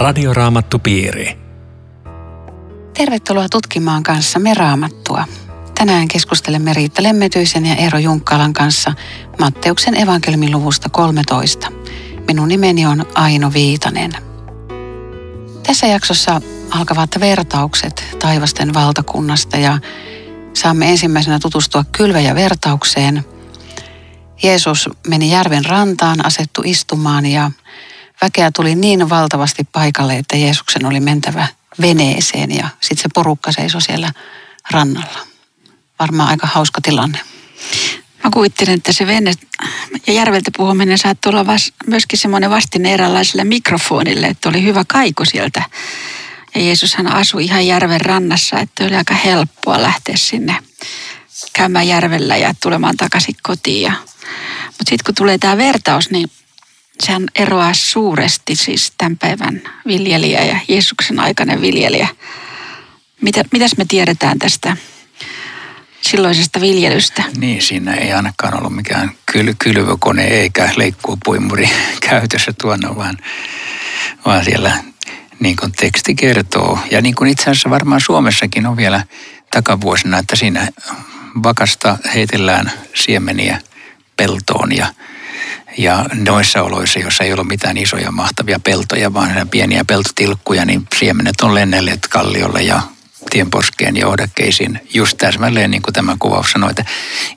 Radioraamattupiiri. Tervetuloa tutkimaan kanssamme raamattua. Tänään keskustelemme Riitta Lemmetyisen ja Eero Junkkalan kanssa Matteuksen evankelmin luvusta 13. Minun nimeni on Aino Viitanen. Tässä jaksossa alkavat vertaukset taivasten valtakunnasta ja saamme ensimmäisenä tutustua kylvä- ja vertaukseen. Jeesus meni järven rantaan, asettu istumaan ja väkeä tuli niin valtavasti paikalle, että Jeesuksen oli mentävä veneeseen ja sitten se porukka seisoi siellä rannalla. Varmaan aika hauska tilanne. Mä kuvittelen, että se vene ja järveltä puhuminen saattoi olla vas, myöskin semmoinen vastine eräänlaiselle mikrofonille, että oli hyvä kaiku sieltä. Ja Jeesushan asui ihan järven rannassa, että oli aika helppoa lähteä sinne käymään järvellä ja tulemaan takaisin kotiin. Mutta sitten kun tulee tämä vertaus, niin sehän eroaa suuresti siis tämän päivän viljelijä ja Jeesuksen aikainen viljelijä. Mitä, mitäs me tiedetään tästä silloisesta viljelystä? Niin, siinä ei ainakaan ollut mikään kyl, kylvökone eikä leikkuupuimuri käytössä tuonne, vaan, vaan siellä niin kuin teksti kertoo. Ja niin kuin itse asiassa varmaan Suomessakin on vielä takavuosina, että siinä vakasta heitellään siemeniä peltoon ja ja noissa oloissa, joissa ei ole mitään isoja mahtavia peltoja, vaan pieniä peltotilkkuja, niin siemenet on lennelleet kalliolle ja tienposkeen ja ohdakkeisiin. Just täsmälleen niin kuin tämä kuvaus sanoi, että,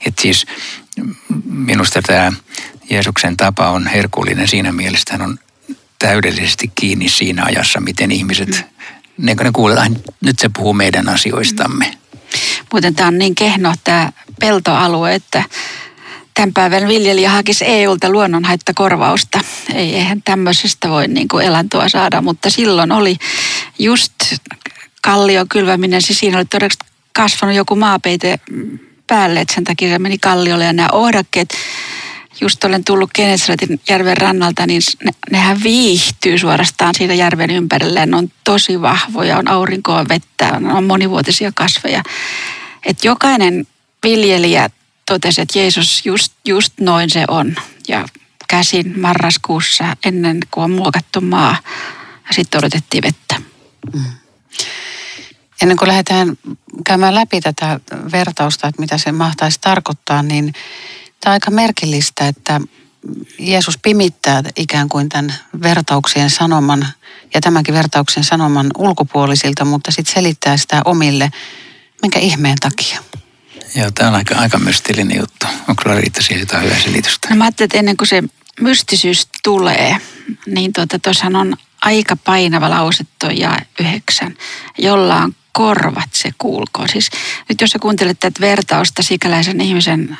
että siis minusta tämä Jeesuksen tapa on herkullinen siinä mielessä, hän on täydellisesti kiinni siinä ajassa, miten ihmiset, mm. ne, ne kuulee, nyt se puhuu meidän asioistamme. Muuten tämä on niin kehno tämä peltoalue, että tämän päivän viljelijä hakisi EUlta luonnonhaittakorvausta. Ei, eihän tämmöisestä voi niin kuin elantoa saada, mutta silloin oli just kallio kylväminen, siis siinä oli todennäköisesti kasvanut joku maapeite päälle, että sen takia se meni kalliolle ja nämä ohdakkeet, just olen tullut Genesaretin järven rannalta, niin ne, nehän viihtyy suorastaan siinä järven ympärillä. Ne on tosi vahvoja, on aurinkoa, vettä, on monivuotisia kasveja. Et jokainen viljelijä totesi, että Jeesus just, just noin se on. Ja käsin marraskuussa ennen kuin on muokattu maa. Ja sitten odotettiin vettä. Mm. Ennen kuin lähdetään käymään läpi tätä vertausta, että mitä se mahtaisi tarkoittaa, niin tämä on aika merkillistä, että Jeesus pimittää ikään kuin tämän vertauksien sanoman ja tämänkin vertauksen sanoman ulkopuolisilta, mutta sitten selittää sitä omille, minkä ihmeen takia. Joo, tämä on aika, aika mystillinen juttu. Onko kyllä Riitta siihen jotain hyvää selitystä? No mä ajattelin, että ennen kuin se mystisyys tulee, niin tuota, on aika painava lause ja yhdeksän, jolla on korvat se kuulkoon. Siis nyt jos sä kuuntelet tätä vertausta sikäläisen ihmisen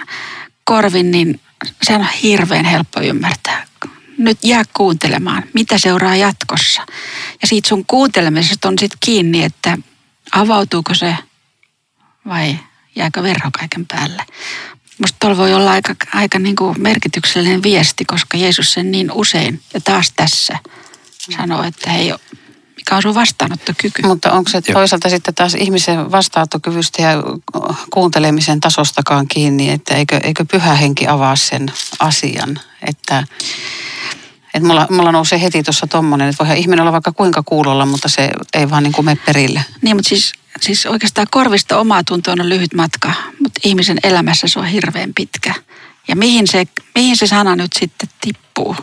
korvin, niin se on hirveän helppo ymmärtää. Nyt jää kuuntelemaan, mitä seuraa jatkossa. Ja siitä sun kuuntelemisesta on sitten kiinni, että avautuuko se vai jääkö verho kaiken päälle. Musta tuolla voi olla aika, aika niin kuin merkityksellinen viesti, koska Jeesus sen niin usein ja taas tässä sanoo, että hei, mikä on sun vastaanottokyky. Mutta onko se toisaalta sitten taas ihmisen vastaanottokyvystä ja kuuntelemisen tasostakaan kiinni, että eikö, eikö pyhä henki avaa sen asian, että että mulla, mulla nousee heti tuossa tommonen, että voihan ihminen olla vaikka kuinka kuulolla, mutta se ei vaan niin kuin mene perille. Niin, mutta siis, siis oikeastaan korvista omaa tuntoon on lyhyt matka, mutta ihmisen elämässä se on hirveän pitkä. Ja mihin se, mihin se sana nyt sitten tippuu,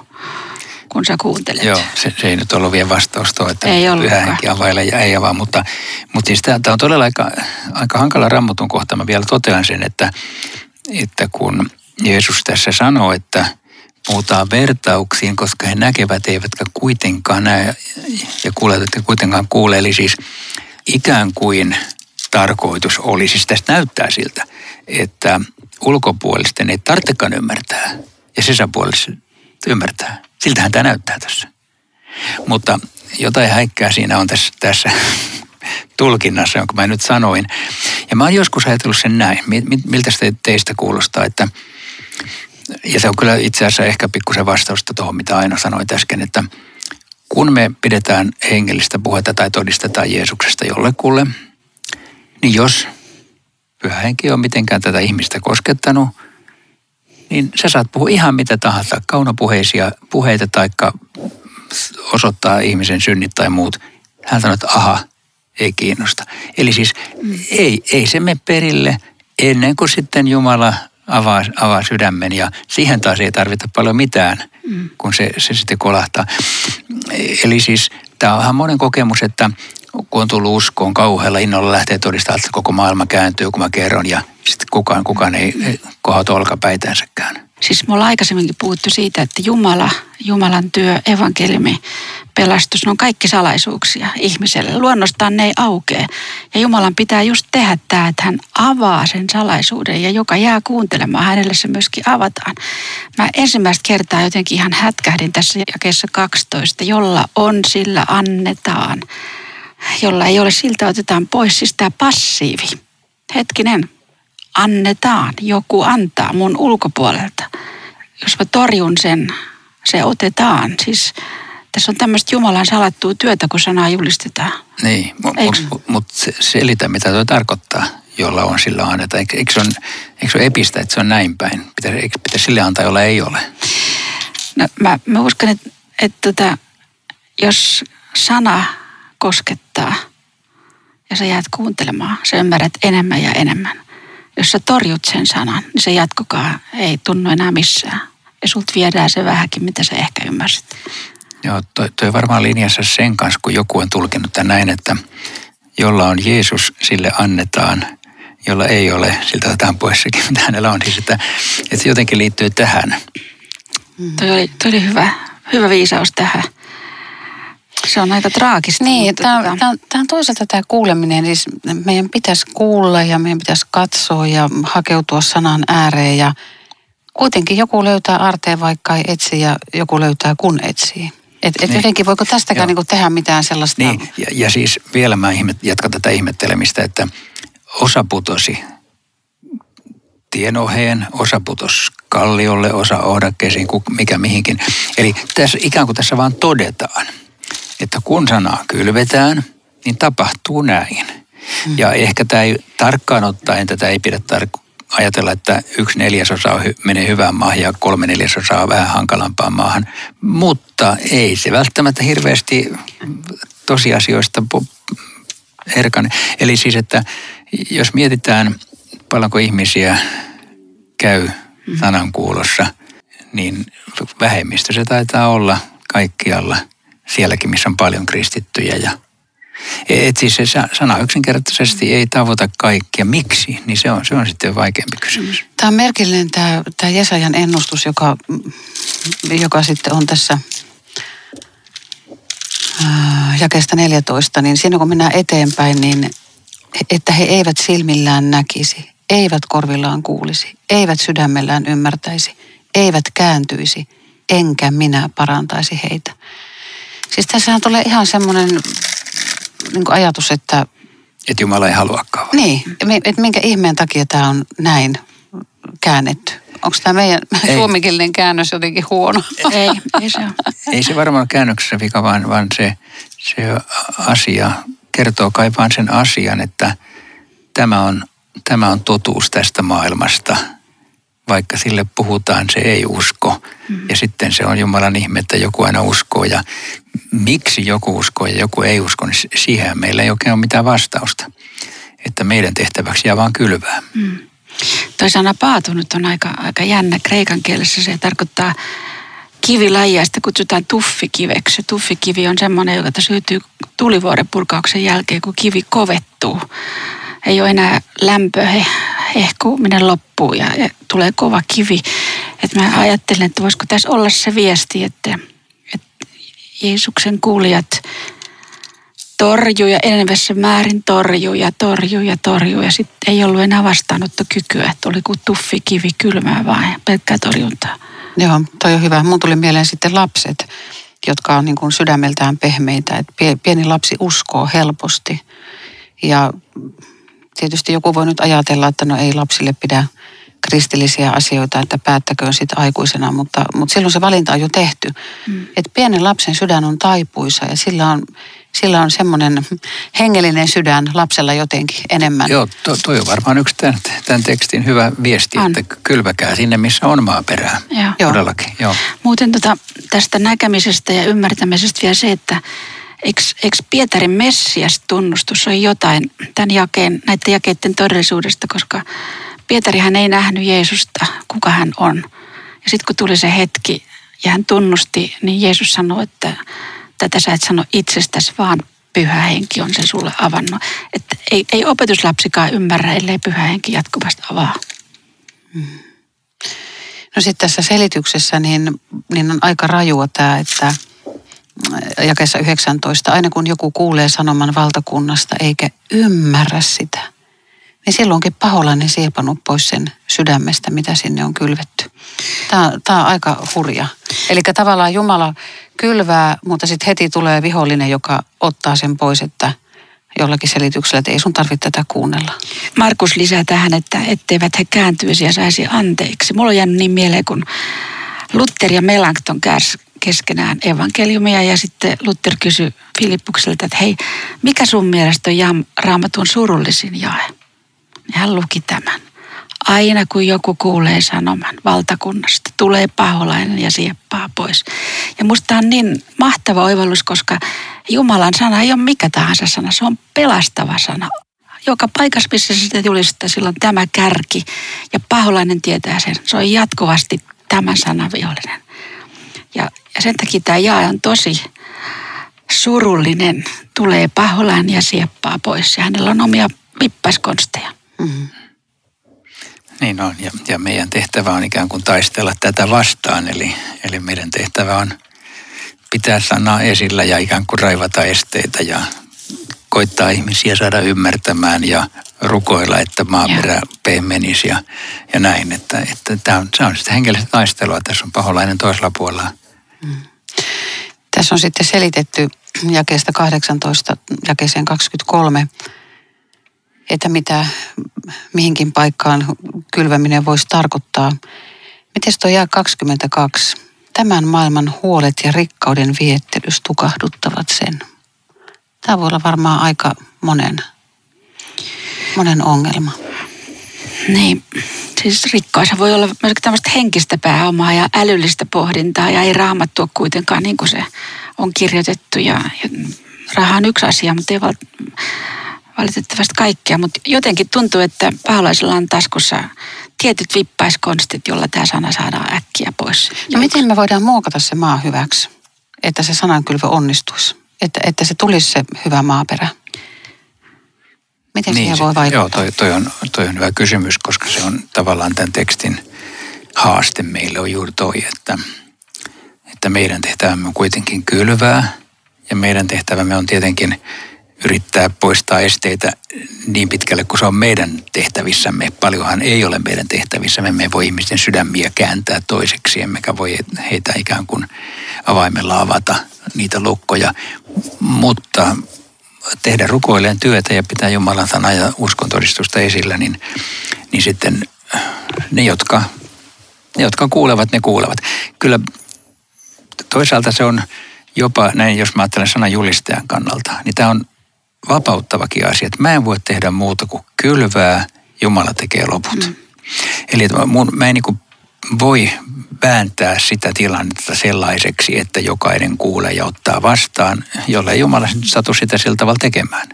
kun sä kuuntelet? Joo, se, se ei nyt ollut vielä vastaus tuo, että ei pyhä henki availe ja ei avaa, mutta, mutta siis tämä on todella aika, aika hankala rammutun kohta. Mä vielä totean sen, että, että kun Jeesus tässä sanoo, että – puhutaan vertauksiin, koska he näkevät eivätkä kuitenkaan näe ja kuulevat, että kuitenkaan kuule. Eli siis ikään kuin tarkoitus oli, siis tästä näyttää siltä, että ulkopuolisten ei tarvitsekaan ymmärtää ja sisäpuolisten ymmärtää. Siltähän tämä näyttää tässä. Mutta jotain häikkää siinä on tässä, tässä tulkinnassa, jonka mä nyt sanoin. Ja mä oon joskus ajatellut sen näin. Miltä se teistä kuulostaa, että – ja se on kyllä itse asiassa ehkä pikkusen vastausta tuohon, mitä Aino sanoi äsken, että kun me pidetään hengellistä puhetta tai todistetaan Jeesuksesta jollekulle, niin jos pyhä henki on mitenkään tätä ihmistä koskettanut, niin sä saat puhua ihan mitä tahansa, kaunopuheisia puheita tai osoittaa ihmisen synnit tai muut. Hän sanoo, että aha, ei kiinnosta. Eli siis ei, ei se mene perille ennen kuin sitten Jumala avaa, avaa sydämen ja siihen taas ei tarvita paljon mitään, kun se, se sitten kolahtaa. Eli siis tämä on ihan monen kokemus, että kun on tullut uskoon kauhealla innolla lähtee todistamaan, että koko maailma kääntyy, kun mä kerron ja sitten kukaan, kukaan ei kohota olkapäitänsäkään. Siis me ollaan aikaisemminkin puhuttu siitä, että Jumala, Jumalan työ, evankeliumi, pelastus, ne on kaikki salaisuuksia ihmiselle. Luonnostaan ne ei aukee. Ja Jumalan pitää just tehdä tämä, että hän avaa sen salaisuuden ja joka jää kuuntelemaan, hänelle se myöskin avataan. Mä ensimmäistä kertaa jotenkin ihan hätkähdin tässä jakeessa 12, jolla on, sillä annetaan. Jolla ei ole, siltä otetaan pois. Siis tämä passiivi. Hetkinen, annetaan, joku antaa mun ulkopuolelta. Jos mä torjun sen, se otetaan. Siis tässä on tämmöistä Jumalan salattua työtä, kun sanaa julistetaan. Niin, mutta mut, mut se, selitä, mitä tuo tarkoittaa, jolla on sillä anneta. Eikö, eikö, se on, eikö se ole epistä, että se on näin päin? Pitäisi, eikö pitäisi sille antaa, jolla ei ole? No, mä, mä uskon, että, että tota, jos sana koskettaa ja sä jäät kuuntelemaan, sä ymmärrät enemmän ja enemmän – jos sä torjut sen sanan, niin se jatkokaa ei tunnu enää missään. Ja sulta viedään se vähänkin, mitä sä ehkä ymmärsit. Joo, toi, toi varmaan linjassa sen kanssa, kun joku on tulkinut tämän näin, että jolla on Jeesus, sille annetaan, jolla ei ole, siltä otetaan pois sekin, mitä hänellä on. Siis että, että se jotenkin liittyy tähän. Mm. Toi oli, toi oli hyvä, hyvä viisaus tähän. Se on aika traagista. Niin, tämä on, tämä, on, tämä on toisaalta tämä kuuleminen, siis meidän pitäisi kuulla ja meidän pitäisi katsoa ja hakeutua sanan ääreen ja kuitenkin joku löytää arteen vaikka ei etsi ja joku löytää kun etsii. Et, et niin. jotenkin voiko tästäkään niin tehdä mitään sellaista? Niin, ja, ja siis vielä mä ihmet, jatkan tätä ihmettelemistä, että osa putosi tienoheen, osa putosi kalliolle, osa ohdakkeisiin, mikä mihinkin. Eli tässä, ikään kuin tässä vaan todetaan – että kun sanaa kylvetään, niin tapahtuu näin. Mm. Ja ehkä tämä ei tarkkaan ottaen, tätä ei pidä tar- ajatella, että yksi neljäsosa menee hyvään maahan ja kolme neljäsosaa vähän hankalampaan maahan. Mutta ei se välttämättä hirveästi tosiasioista erkane. Eli siis, että jos mietitään paljonko ihmisiä käy mm. sanankuulossa, niin vähemmistö se taitaa olla kaikkialla – sielläkin, missä on paljon kristittyjä. Ja, et siis se sana yksinkertaisesti ei tavoita kaikkia. Miksi? Niin se on, se on sitten vaikeampi kysymys. Tämä on merkillinen tämä, tämä Jesajan ennustus, joka, joka sitten on tässä jakeesta 14, niin siinä kun mennään eteenpäin, niin että he eivät silmillään näkisi, eivät korvillaan kuulisi, eivät sydämellään ymmärtäisi, eivät kääntyisi, enkä minä parantaisi heitä. Siis tässähän tulee ihan semmoinen niin ajatus, että... Että Jumala ei haluakaan. Niin, että minkä ihmeen takia tämä on näin käännetty. Onko tämä meidän ei. suomikielinen käännös jotenkin huono? Ei, ei se ole. Ei se varmaan käännöksessä vika, vaan, vaan se, se asia kertoo kai vaan sen asian, että tämä on, tämä on totuus tästä maailmasta – vaikka sille puhutaan, se ei usko. Mm. Ja sitten se on Jumalan ihme, että joku aina uskoo. Ja miksi joku uskoo ja joku ei usko, niin siihen meillä ei oikein ole mitään vastausta. Että meidän tehtäväksi jää vaan kylvää. Mm. Toi sana paatunut on aika, aika jännä kreikan kielessä. Se tarkoittaa kivilajia, sitä kutsutaan tuffikiveksi. Tuffikivi on semmoinen, joka syntyy tulivuoren purkauksen jälkeen, kun kivi kovettuu. Ei ole enää lämpö, hehkuuminen loppuu ja, ja tulee kova kivi. Et mä ajattelen, että voisiko tässä olla se viesti, että, että Jeesuksen kuulijat torjuu ja enenevässä määrin torjuu ja torjuu ja torjuu. Ja sitten ei ollut enää vastaanottokykyä, että oli kuin tuffi kivi kylmää vaan pelkkää torjuntaa. Joo, toi on hyvä. Mun tuli mieleen sitten lapset, jotka on niin kuin sydämeltään pehmeitä. Että pieni lapsi uskoo helposti. Ja tietysti joku voi nyt ajatella, että no ei lapsille pidä kristillisiä asioita, että päättäköön sitten aikuisena, mutta, mutta silloin se valinta on jo tehty. Mm. Että pienen lapsen sydän on taipuisa ja sillä on, sillä on semmoinen hengellinen sydän lapsella jotenkin enemmän. Joo, to, toi on varmaan yksi tämän, tämän tekstin hyvä viesti, on. että kylväkää sinne, missä on maaperää. Joo. Todellakin, joo. Muuten tota, tästä näkemisestä ja ymmärtämisestä vielä se, että eikö, eikö Pietarin Messias tunnustus on jotain tämän jakeen, näiden jakeiden todellisuudesta, koska Pietarihan ei nähnyt Jeesusta, kuka hän on. Ja sitten kun tuli se hetki ja hän tunnusti, niin Jeesus sanoi, että tätä sä et sano itsestäsi, vaan pyhä henki on se sulle avannut. Että ei, ei opetuslapsikaan ymmärrä, ellei pyhä henki jatkuvasti avaa. Hmm. No sitten tässä selityksessä niin, niin on aika rajua tämä, että jakeessa 19, aina kun joku kuulee sanoman valtakunnasta eikä ymmärrä sitä, niin silloinkin paholainen siepannut pois sen sydämestä, mitä sinne on kylvetty. Tämä, tämä on aika hurja. Eli tavallaan Jumala kylvää, mutta sitten heti tulee vihollinen, joka ottaa sen pois, että jollakin selityksellä, että ei sun tarvitse tätä kuunnella. Markus lisää tähän, että etteivät he kääntyisi ja saisi anteeksi. Mulla on jäänyt niin mieleen, kun Luther ja Melanchthon kärs keskenään evankeliumia ja sitten Luther kysyi Filippukselta, että hei, mikä sun mielestä on raamatun surullisin jae? Ja hän luki tämän. Aina kun joku kuulee sanoman valtakunnasta, tulee paholainen ja sieppaa pois. Ja musta on niin mahtava oivallus, koska Jumalan sana ei ole mikä tahansa sana, se on pelastava sana. Joka paikassa, missä sitä julistaa, silloin tämä kärki ja paholainen tietää sen. Se on jatkuvasti tämän sanan vihollinen. Ja, ja sen takia tämä jae on tosi surullinen. Tulee paholainen ja sieppaa pois ja hänellä on omia vippaskonsteja. Mm. Niin on, ja, ja meidän tehtävä on ikään kuin taistella tätä vastaan, eli, eli meidän tehtävä on pitää sanaa esillä ja ikään kuin raivata esteitä ja koittaa ihmisiä saada ymmärtämään ja rukoilla, että maaperä pehmenisi ja, ja näin. Että, että tämä on, se on sitä henkilöstä taistelua. Tässä on paholainen toisella puolella. Tässä on sitten selitetty jakeesta 18 jakeeseen 23 että mitä mihinkin paikkaan kylväminen voisi tarkoittaa. Miten tuo jää 22? Tämän maailman huolet ja rikkauden viettelys tukahduttavat sen. Tämä voi olla varmaan aika monen, monen ongelma. Niin, siis rikkaus voi olla myös tämmöistä henkistä pääomaa ja älyllistä pohdintaa ja ei raamattua kuitenkaan niin kuin se on kirjoitettu. Ja, ja raha on yksi asia, mutta ei valitettavasti kaikkea, mutta jotenkin tuntuu, että paholaisilla on taskussa tietyt vippaiskonstit, jolla tämä sana saadaan äkkiä pois. Ja miten me voidaan muokata se maa hyväksi, että se sanankylvö onnistuisi, että, että se tulisi se hyvä maaperä? Miten niin, siihen voi vaikuttaa? Joo, toi, toi, on, toi on hyvä kysymys, koska se on tavallaan tämän tekstin haaste meille on juuri toi, että, että meidän tehtävämme on kuitenkin kylvää ja meidän tehtävämme on tietenkin yrittää poistaa esteitä niin pitkälle kuin se on meidän tehtävissämme. Paljonhan ei ole meidän tehtävissämme. Me voi ihmisten sydämiä kääntää toiseksi, emmekä voi heitä ikään kuin avaimella avata niitä lukkoja. Mutta tehdä rukoilleen työtä ja pitää Jumalan sanaa ja uskon todistusta esillä, niin, niin sitten ne jotka, ne, jotka kuulevat, ne kuulevat. Kyllä toisaalta se on jopa näin, jos mä ajattelen sanan julistajan kannalta, niin tämä on vapauttavakin asia, että mä en voi tehdä muuta kuin kylvää, Jumala tekee loput. Mm. Eli mun, mä en niin voi vääntää sitä tilannetta sellaiseksi, että jokainen kuulee ja ottaa vastaan, jolle Jumala satu sitä sillä tavalla tekemään.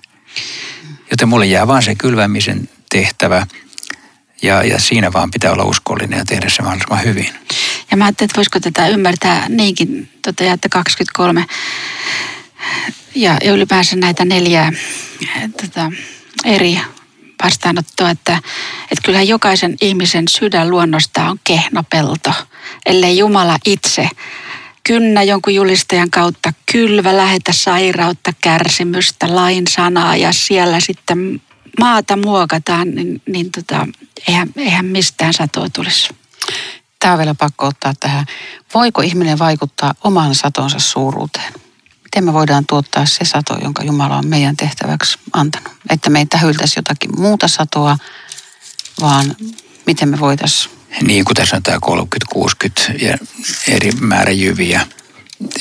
Joten mulle jää vaan se kylvämisen tehtävä ja, ja siinä vaan pitää olla uskollinen ja tehdä se mahdollisimman hyvin. Ja mä ajattelin, että voisiko tätä ymmärtää niinkin, tota, että 23 ja, ja ylipäänsä näitä neljää tota, eri vastaanottoa, että, että kyllähän jokaisen ihmisen sydän luonnosta on kehnopelto, ellei Jumala itse kynnä jonkun julistajan kautta kylvä, lähetä sairautta, kärsimystä, lain sanaa ja siellä sitten maata muokataan, niin, niin tota, eihän, eihän mistään satoa tulisi. Tämä on vielä pakko ottaa tähän. Voiko ihminen vaikuttaa oman satonsa suuruuteen? Miten me voidaan tuottaa se sato, jonka Jumala on meidän tehtäväksi antanut. Että me ei tähyltäisi jotakin muuta satoa, vaan miten me voitaisiin... Niin kuin tässä on tämä 30-60 ja eri määrä jyviä.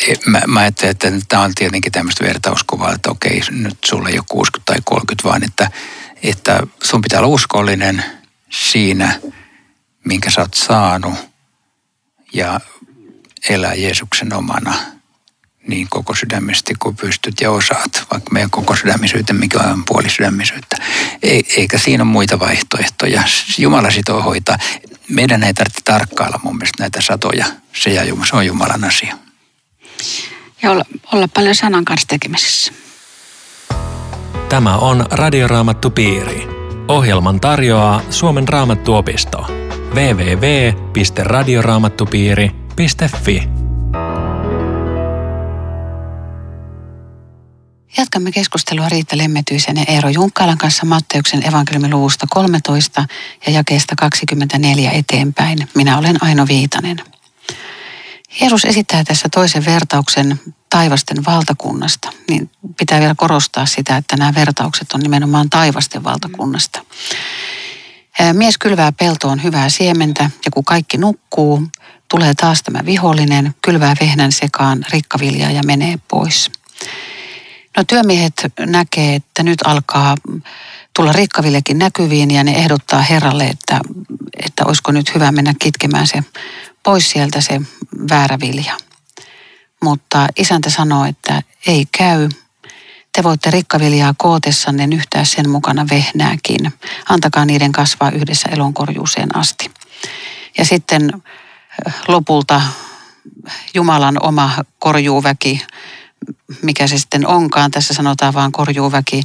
E, mä, mä ajattelen, että tämä on tietenkin tämmöistä vertauskuvaa, että okei, nyt sulla ei ole 60 tai 30, vaan että, että sun pitää olla uskollinen siinä, minkä sä oot saanut ja elää Jeesuksen omana niin koko sydämesti kuin pystyt ja osaat, vaikka meidän koko sydämisyyttä, mikä on puolisydämisyyttä. Eikä siinä ole muita vaihtoehtoja. Jumala sitoo hoitaa. Meidän ei tarvitse tarkkailla mun mielestä näitä satoja. Se, ja Jumala, se on Jumalan asia. Ja olla, olla paljon sanan kanssa tekemisissä. Tämä on Radioraamattu Piiri. Ohjelman tarjoaa Suomen raamattuopisto. www.radioraamattupiiri.fi Jatkamme keskustelua Riitta Lemmetyisen ja Eero Junkkalan kanssa Matteuksen evankeliumin luvusta 13 ja jakeesta 24 eteenpäin. Minä olen Aino Viitanen. Jeesus esittää tässä toisen vertauksen taivasten valtakunnasta, niin pitää vielä korostaa sitä, että nämä vertaukset on nimenomaan taivasten valtakunnasta. Mies kylvää peltoon hyvää siementä ja kun kaikki nukkuu, tulee taas tämä vihollinen, kylvää vehnän sekaan rikkaviljaa ja menee pois. No työmiehet näkee, että nyt alkaa tulla rikkavillekin näkyviin ja ne ehdottaa herralle, että, että olisiko nyt hyvä mennä kitkemään se pois sieltä se väärä vilja. Mutta isäntä sanoo, että ei käy. Te voitte rikkaviljaa kootessanne nyhtää sen mukana vehnääkin. Antakaa niiden kasvaa yhdessä elonkorjuuseen asti. Ja sitten lopulta Jumalan oma korjuuväki mikä se sitten onkaan, tässä sanotaan vaan korjuuväki,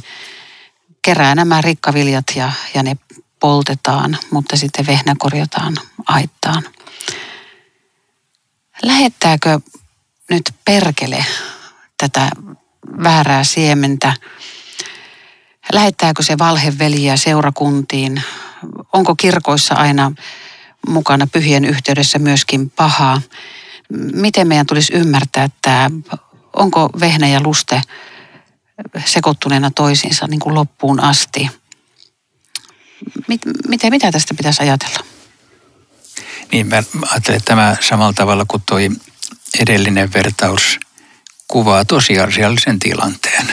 kerää nämä rikkaviljat ja, ja ne poltetaan, mutta sitten vehnä korjataan aittaan. Lähettääkö nyt perkele tätä väärää siementä? Lähettääkö se valheveliä seurakuntiin? Onko kirkoissa aina mukana pyhien yhteydessä myöskin pahaa? Miten meidän tulisi ymmärtää tämä onko vehnä ja luste sekoittuneena toisiinsa niin kuin loppuun asti. Miten, mitä tästä pitäisi ajatella? Niin, mä ajattelen, että tämä samalla tavalla kuin tuo edellinen vertaus kuvaa tosiasiallisen tilanteen.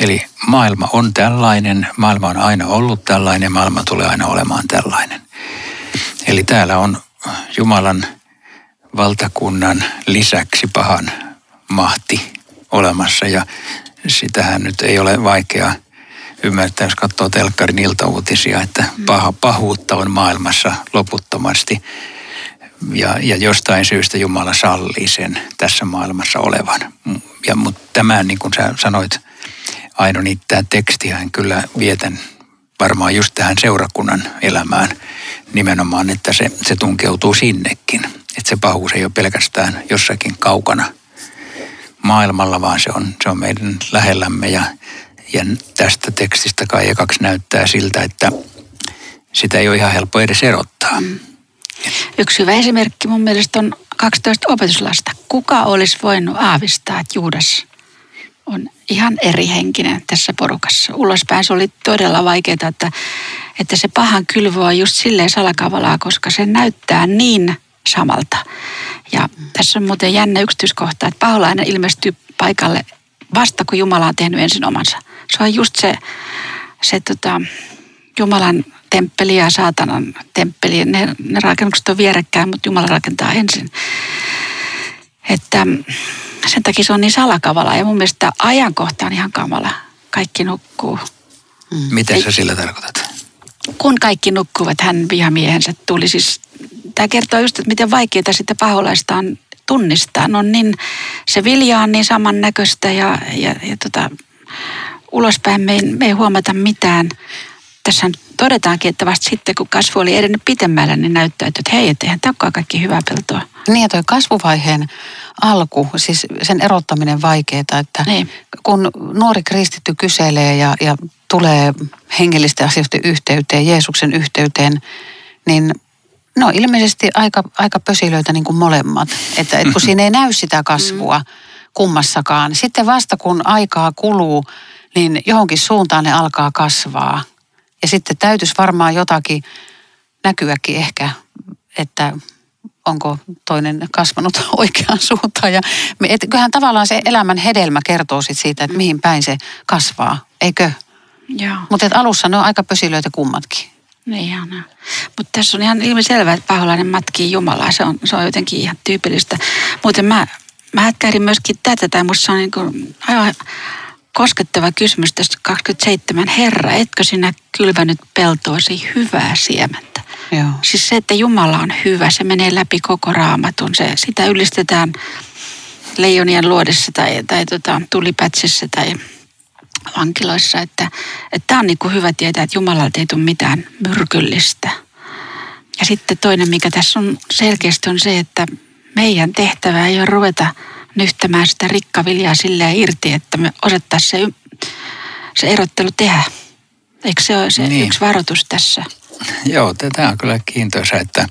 Eli maailma on tällainen, maailma on aina ollut tällainen, maailma tulee aina olemaan tällainen. Eli täällä on Jumalan valtakunnan lisäksi pahan mahti olemassa ja sitähän nyt ei ole vaikea ymmärtää, jos katsoo telkkarin iltauutisia, että mm. paha, pahuutta on maailmassa loputtomasti. Ja, ja jostain syystä Jumala sallii sen tässä maailmassa olevan. Ja, mutta tämä, niin kuin sä sanoit, Aino, niin tämä tekstihän kyllä vietän varmaan just tähän seurakunnan elämään nimenomaan, että se, se tunkeutuu sinnekin. Että se pahuus ei ole pelkästään jossakin kaukana – maailmalla, vaan se on, se on meidän lähellämme ja, ja tästä tekstistä kai ekaksi näyttää siltä, että sitä ei ole ihan helppo edes erottaa. Mm. Yksi hyvä esimerkki mun mielestä on 12 opetuslasta. Kuka olisi voinut aavistaa, että Juudas on ihan eri henkinen tässä porukassa. Ulospäin se oli todella vaikeaa, että, että se pahan kylvö on just silleen salakavalaa, koska se näyttää niin samalta. Ja tässä on muuten jännä yksityiskohta, että paholainen ilmestyy paikalle vasta kun Jumala on tehnyt ensin omansa. Se on just se, se tota, Jumalan temppeli ja saatanan temppeli. Ne, ne rakennukset on vierekkäin, mutta Jumala rakentaa ensin. Että sen takia se on niin salakavala ja mun mielestä ajankohta on ihan kamala. Kaikki nukkuu. Mm. Miten sä sillä tarkoitat? Kun kaikki nukkuvat, hän vihamiehensä tuli siis tämä kertoo just, että miten vaikeaa sitten paholaista on tunnistaa. No niin, se vilja on niin samannäköistä ja, ja, ja tota, ulospäin me ei, me ei huomata mitään. Tässä todetaankin, että vasta sitten kun kasvu oli edennyt pitemmällä, niin näyttäytyy, että hei, että eihän tämä kaikki hyvää peltoa. Niin ja tuo kasvuvaiheen alku, siis sen erottaminen vaikeaa, että niin. kun nuori kristitty kyselee ja, ja tulee hengellisten asioiden yhteyteen, Jeesuksen yhteyteen, niin No ilmeisesti aika, aika pösilöitä niin kuin molemmat. Että, että kun siinä ei näy sitä kasvua mm. kummassakaan. Sitten vasta kun aikaa kuluu, niin johonkin suuntaan ne alkaa kasvaa. Ja sitten täytyisi varmaan jotakin näkyäkin ehkä, että onko toinen kasvanut oikeaan suuntaan. Ja et, kyllähän tavallaan se elämän hedelmä kertoo sit siitä, että mihin päin se kasvaa, eikö? Mutta alussa ne on aika pösilöitä kummatkin. Niin ihanaa. Mutta tässä on ihan ilmiselvää, että paholainen matkii Jumalaa. Se on, se on jotenkin ihan tyypillistä. Muuten mä, mä hätkärin myöskin tätä, tai musta se on niin kuin aivan koskettava kysymys tästä 27. Herra, etkö sinä kylvänyt peltoosi hyvää siementä? Joo. Siis se, että Jumala on hyvä, se menee läpi koko raamatun. Se, sitä ylistetään leijonien luodessa tai, tai tota, tulipätsissä tai vankiloissa. Että tämä on niin kuin hyvä tietää, että Jumalalta ei tule mitään myrkyllistä. Ja sitten toinen, mikä tässä on selkeästi on se, että meidän tehtävä ei ole ruveta nyhtämään sitä rikkaviljaa silleen irti, että me osattaisiin se, se erottelu tehdä. Eikö se ole se Niin. yksi varoitus tässä? Joo, tämä on kyllä kiintoisa, että,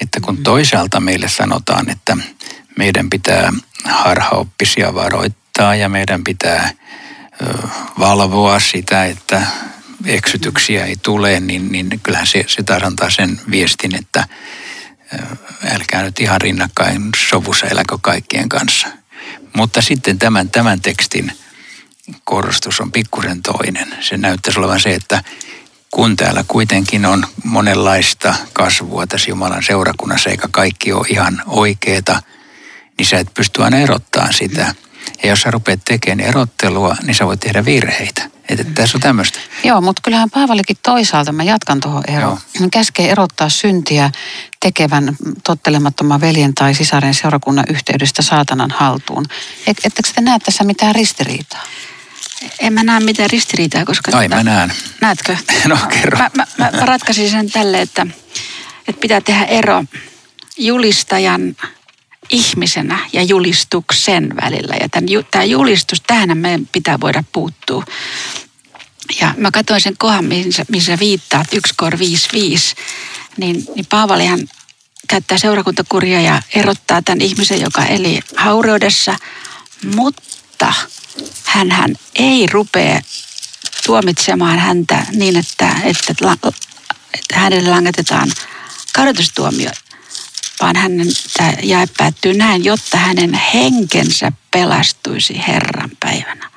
että kun toisaalta meille sanotaan, että meidän pitää harhaoppisia varoittaa ja meidän pitää valvoa sitä, että eksytyksiä ei tule, niin, niin kyllähän se, se taas antaa sen viestin, että älkää nyt ihan rinnakkain sovussa eläkö kaikkien kanssa. Mutta sitten tämän, tämän tekstin korostus on pikkusen toinen. Se näyttäisi olevan se, että kun täällä kuitenkin on monenlaista kasvua tässä Jumalan seurakunnassa, eikä kaikki ole ihan oikeeta, niin sä et pysty aina erottamaan sitä. Ja jos sä rupeat tekemään erottelua, niin sä voit tehdä virheitä. Että tässä on tämmöistä. Joo, mutta kyllähän Paavalikin toisaalta, mä jatkan tuohon eroon, hän käskee erottaa syntiä tekevän tottelemattoman veljen tai sisaren seurakunnan yhteydestä saatanan haltuun. Et, ettekö te näe tässä mitään ristiriitaa? En mä näe mitään ristiriitaa, koska... Ai mä näen. Näetkö? No, kerro. Mä, mä, mä, mä ratkaisin sen tälle, että, että pitää tehdä ero julistajan ihmisenä ja julistuksen välillä. Ja tämän, tämä julistus, tähän meidän pitää voida puuttua. Ja mä katsoin sen kohan, missä, missä viittaat, 1 kor 5.5, niin, niin Paavalihan käyttää seurakuntakuria ja erottaa tämän ihmisen, joka eli haureudessa, mutta hän ei rupea tuomitsemaan häntä niin, että, että, että hänelle langetetaan kadotustuomio, vaan hänen jae päättyy näin, jotta hänen henkensä pelastuisi Herran päivänä.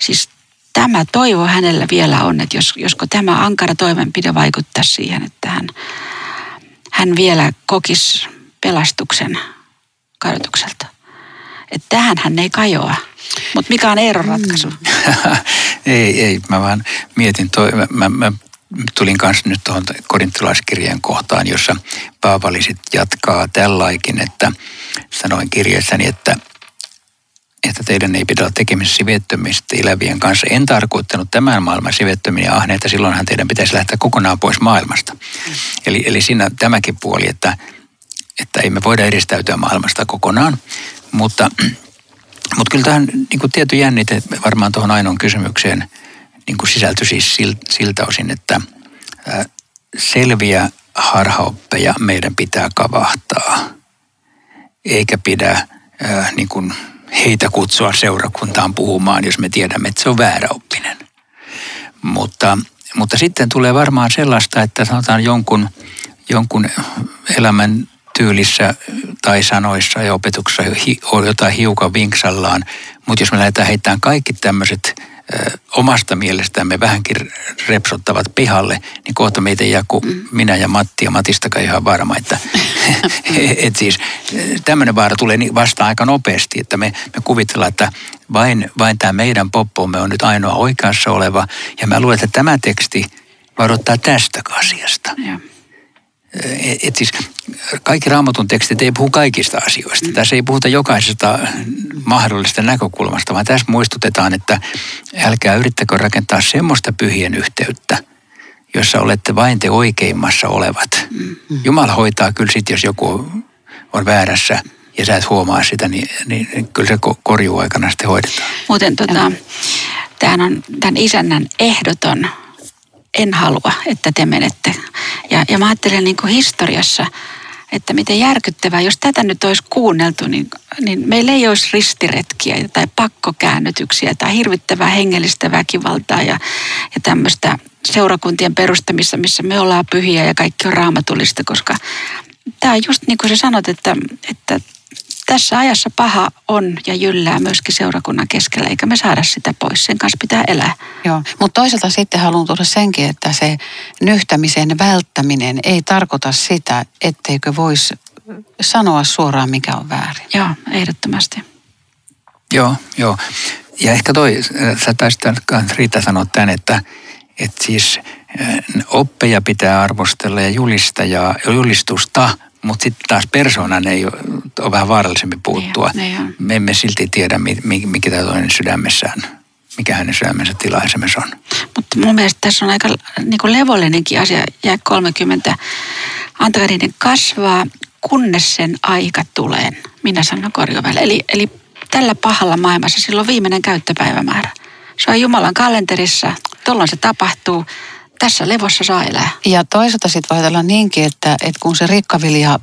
Siis tämä toivo hänellä vielä on, että jos, josko tämä ankara toimenpide vaikuttaa siihen, että hän, hän vielä kokisi pelastuksen kadotukselta. Että tähän hän ei kajoa. Mutta mikä on Eeron ratkaisu? ei, ei, mä vaan mietin, toi, mä, mä, mä tulin kanssa nyt tuohon korintilaiskirjeen kohtaan, jossa Paavali sit jatkaa tällaikin, että sanoin kirjeessäni, että että teidän ei pidä olla tekemisissä sivettömistä elävien kanssa. En tarkoittanut tämän maailman sivettömiä ja ahneita, silloinhan teidän pitäisi lähteä kokonaan pois maailmasta. Mm. Eli, eli siinä tämäkin puoli, että, että ei me voida eristäytyä maailmasta kokonaan, mutta, mutta kyllä tähän niin tietty jännite varmaan tuohon ainoan kysymykseen niin kuin sisältyi siis siltä osin, että selviä harhaoppeja meidän pitää kavahtaa, eikä pidä niin kuin heitä kutsua seurakuntaan puhumaan, jos me tiedämme, että se on vääräoppinen. Mutta, mutta sitten tulee varmaan sellaista, että sanotaan jonkun, jonkun elämän tyylissä tai sanoissa ja opetuksessa on jotain hiukan vinksallaan, mutta jos me lähdetään heittämään kaikki tämmöiset omasta mielestämme vähänkin repsottavat pihalle, niin kohta meitä jää kuin mm. minä ja Matti ja Matistakaan ihan varma, että et siis tämmöinen vaara tulee vasta aika nopeasti, että me, me kuvitellaan, että vain, vain tämä meidän poppomme on nyt ainoa oikeassa oleva ja mä luulen, että tämä teksti varoittaa tästä asiasta. Ja. Et, et siis kaikki raamatun tekstit ei puhu kaikista asioista. Mm. Tässä ei puhuta jokaisesta mahdollisesta näkökulmasta, vaan tässä muistutetaan, että älkää yrittäkö rakentaa semmoista pyhien yhteyttä, jossa olette vain te oikeimmassa olevat. Mm. Jumala hoitaa kyllä sitten, jos joku on väärässä ja sä et huomaa sitä, niin, niin kyllä se korjuaikana sitten hoidetaan. Muuten tota, tämähän on tämän isännän ehdoton en halua, että te menette. Ja, ja mä ajattelen niin kuin historiassa, että miten järkyttävää, jos tätä nyt olisi kuunneltu, niin, niin meillä ei olisi ristiretkiä tai pakkokäännytyksiä tai hirvittävää hengellistä väkivaltaa ja, ja tämmöistä seurakuntien perustamissa, missä me ollaan pyhiä ja kaikki on raamatullista, koska tämä on just niin kuin sä sanot, että, että tässä ajassa paha on ja jyllää myöskin seurakunnan keskellä, eikä me saada sitä pois. Sen kanssa pitää elää. Joo, mutta toisaalta sitten haluan tuoda senkin, että se nyhtämisen välttäminen ei tarkoita sitä, etteikö voisi sanoa suoraan, mikä on väärin. Joo, ehdottomasti. Joo, joo. Ja ehkä toi, sä taisit Riita sanoa tämän, että, että siis oppeja pitää arvostella ja julistajaa, julistusta, mutta sitten taas persoonan ei ole, ole vähän vaarallisempi puuttua. Niin, niin Me emme silti tiedä, mikä tämä toinen sydämessään, mikä hänen sydämensä tila esimerkiksi on. Mutta mun mielestä tässä on aika niin levollinenkin asia, jää 30. Antakaa niiden kasvaa, kunnes sen aika tulee. Minä sanon korjovällä. Eli, eli tällä pahalla maailmassa silloin viimeinen käyttöpäivämäärä. Se on Jumalan kalenterissa, tuolloin se tapahtuu tässä levossa saa elää. Ja toisaalta sitten voi ajatella niinkin, että, että kun se rikkavilja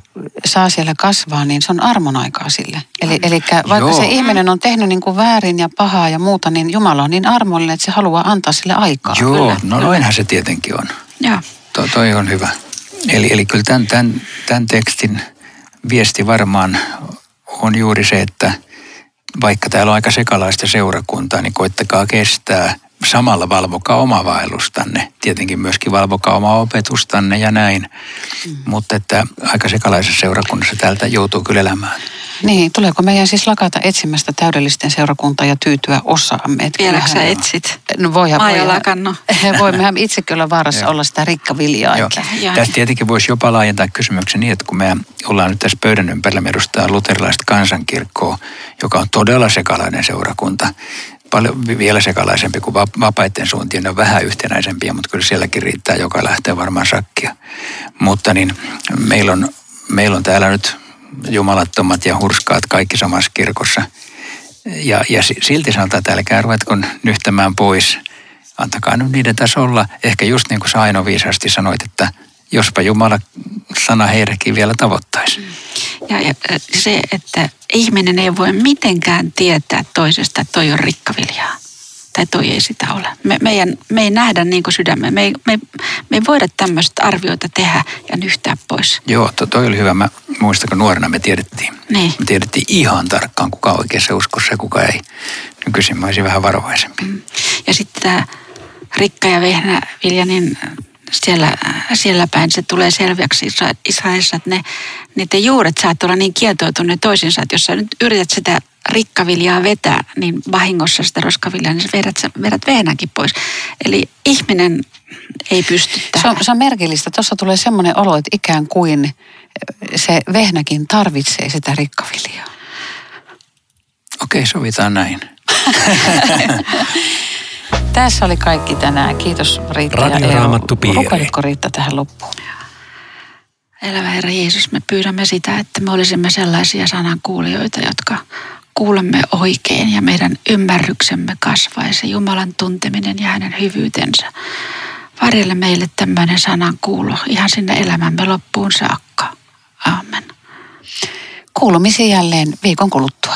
saa siellä kasvaa, niin se on armon aikaa sille. Eli, eli vaikka Joo. se ihminen on tehnyt niin kuin väärin ja pahaa ja muuta, niin Jumala on niin armollinen, että se haluaa antaa sille aikaa. Joo, kyllä. no noinhan se tietenkin on. Joo. To, toi on hyvä. Eli, eli kyllä tämän, tämän, tämän tekstin viesti varmaan on juuri se, että vaikka täällä on aika sekalaista seurakuntaa, niin koittakaa kestää – samalla valvokaa oma vaellustanne. Tietenkin myöskin valvokaa omaa opetustanne ja näin. Mm. Mutta että aika sekalaisessa seurakunnassa täältä joutuu kyllä elämään. Niin, tuleeko meidän siis lakata etsimästä täydellisten seurakuntaa ja tyytyä osaamme? Vieläkö sä etsit? No voihan, voihan, lakanno. voimmehan itsekin olla vaarassa olla sitä rikkaviljaa. Tästä tietenkin voisi jopa laajentaa kysymyksen niin, että kun me ollaan nyt tässä pöydän ympärillä, me edustaa luterilaista kansankirkkoa, joka on todella sekalainen seurakunta paljon vielä sekalaisempi kuin vapaiden suuntien. Ne on vähän yhtenäisempiä, mutta kyllä sielläkin riittää, joka lähtee varmaan sakkia. Mutta niin meillä on, meillä on täällä nyt jumalattomat ja hurskaat kaikki samassa kirkossa. Ja, ja silti sanotaan, että älkää ruvetko nyhtämään pois. Antakaa nyt niiden tässä olla. Ehkä just niin kuin Saino viisasti sanoit, että jospa Jumala sana heidätkin vielä tavoittaisi. Ja, ja se, että ihminen ei voi mitenkään tietää toisesta, että toi on rikkaviljaa. Tai toi ei sitä ole. Me, meidän, me ei nähdä niin kuin sydämme. Me ei, me, me ei voida tämmöistä arvioita tehdä ja nyhtää pois. Joo, to, toi oli hyvä. Mä muistan, kun nuorena me tiedettiin. Niin. Me tiedettiin ihan tarkkaan, kuka oikeassa uskossa ja kuka ei. Nykyisin mä olisin vähän varovaisempi. Mm. Ja sitten tämä rikka ja vehnä vilja, niin siellä, siellä päin se tulee selväksi Israelissa, että ne, niiden juuret saattaa olla niin kietoutuneet toisinsa, että jos sä nyt yrität sitä rikkaviljaa vetää, niin vahingossa sitä roskaviljaa, niin sä vedät, vedät vehnäkin pois. Eli ihminen ei pysty tähän. Se on, se on merkillistä. Tuossa tulee semmoinen olo, että ikään kuin se vehnäkin tarvitsee sitä rikkaviljaa. Okei, sovitaan näin. Tässä oli kaikki tänään. Kiitos Riitta Radio ja Rukoilitko Riitta tähän loppuun? Elävä Herra Jeesus, me pyydämme sitä, että me olisimme sellaisia sanankuulijoita, jotka kuulemme oikein ja meidän ymmärryksemme kasvaisi. Jumalan tunteminen ja hänen hyvyytensä. Varjelle meille tämmöinen sanan kuulo ihan sinne elämämme loppuun saakka. Amen. Kuulumisia jälleen viikon kuluttua.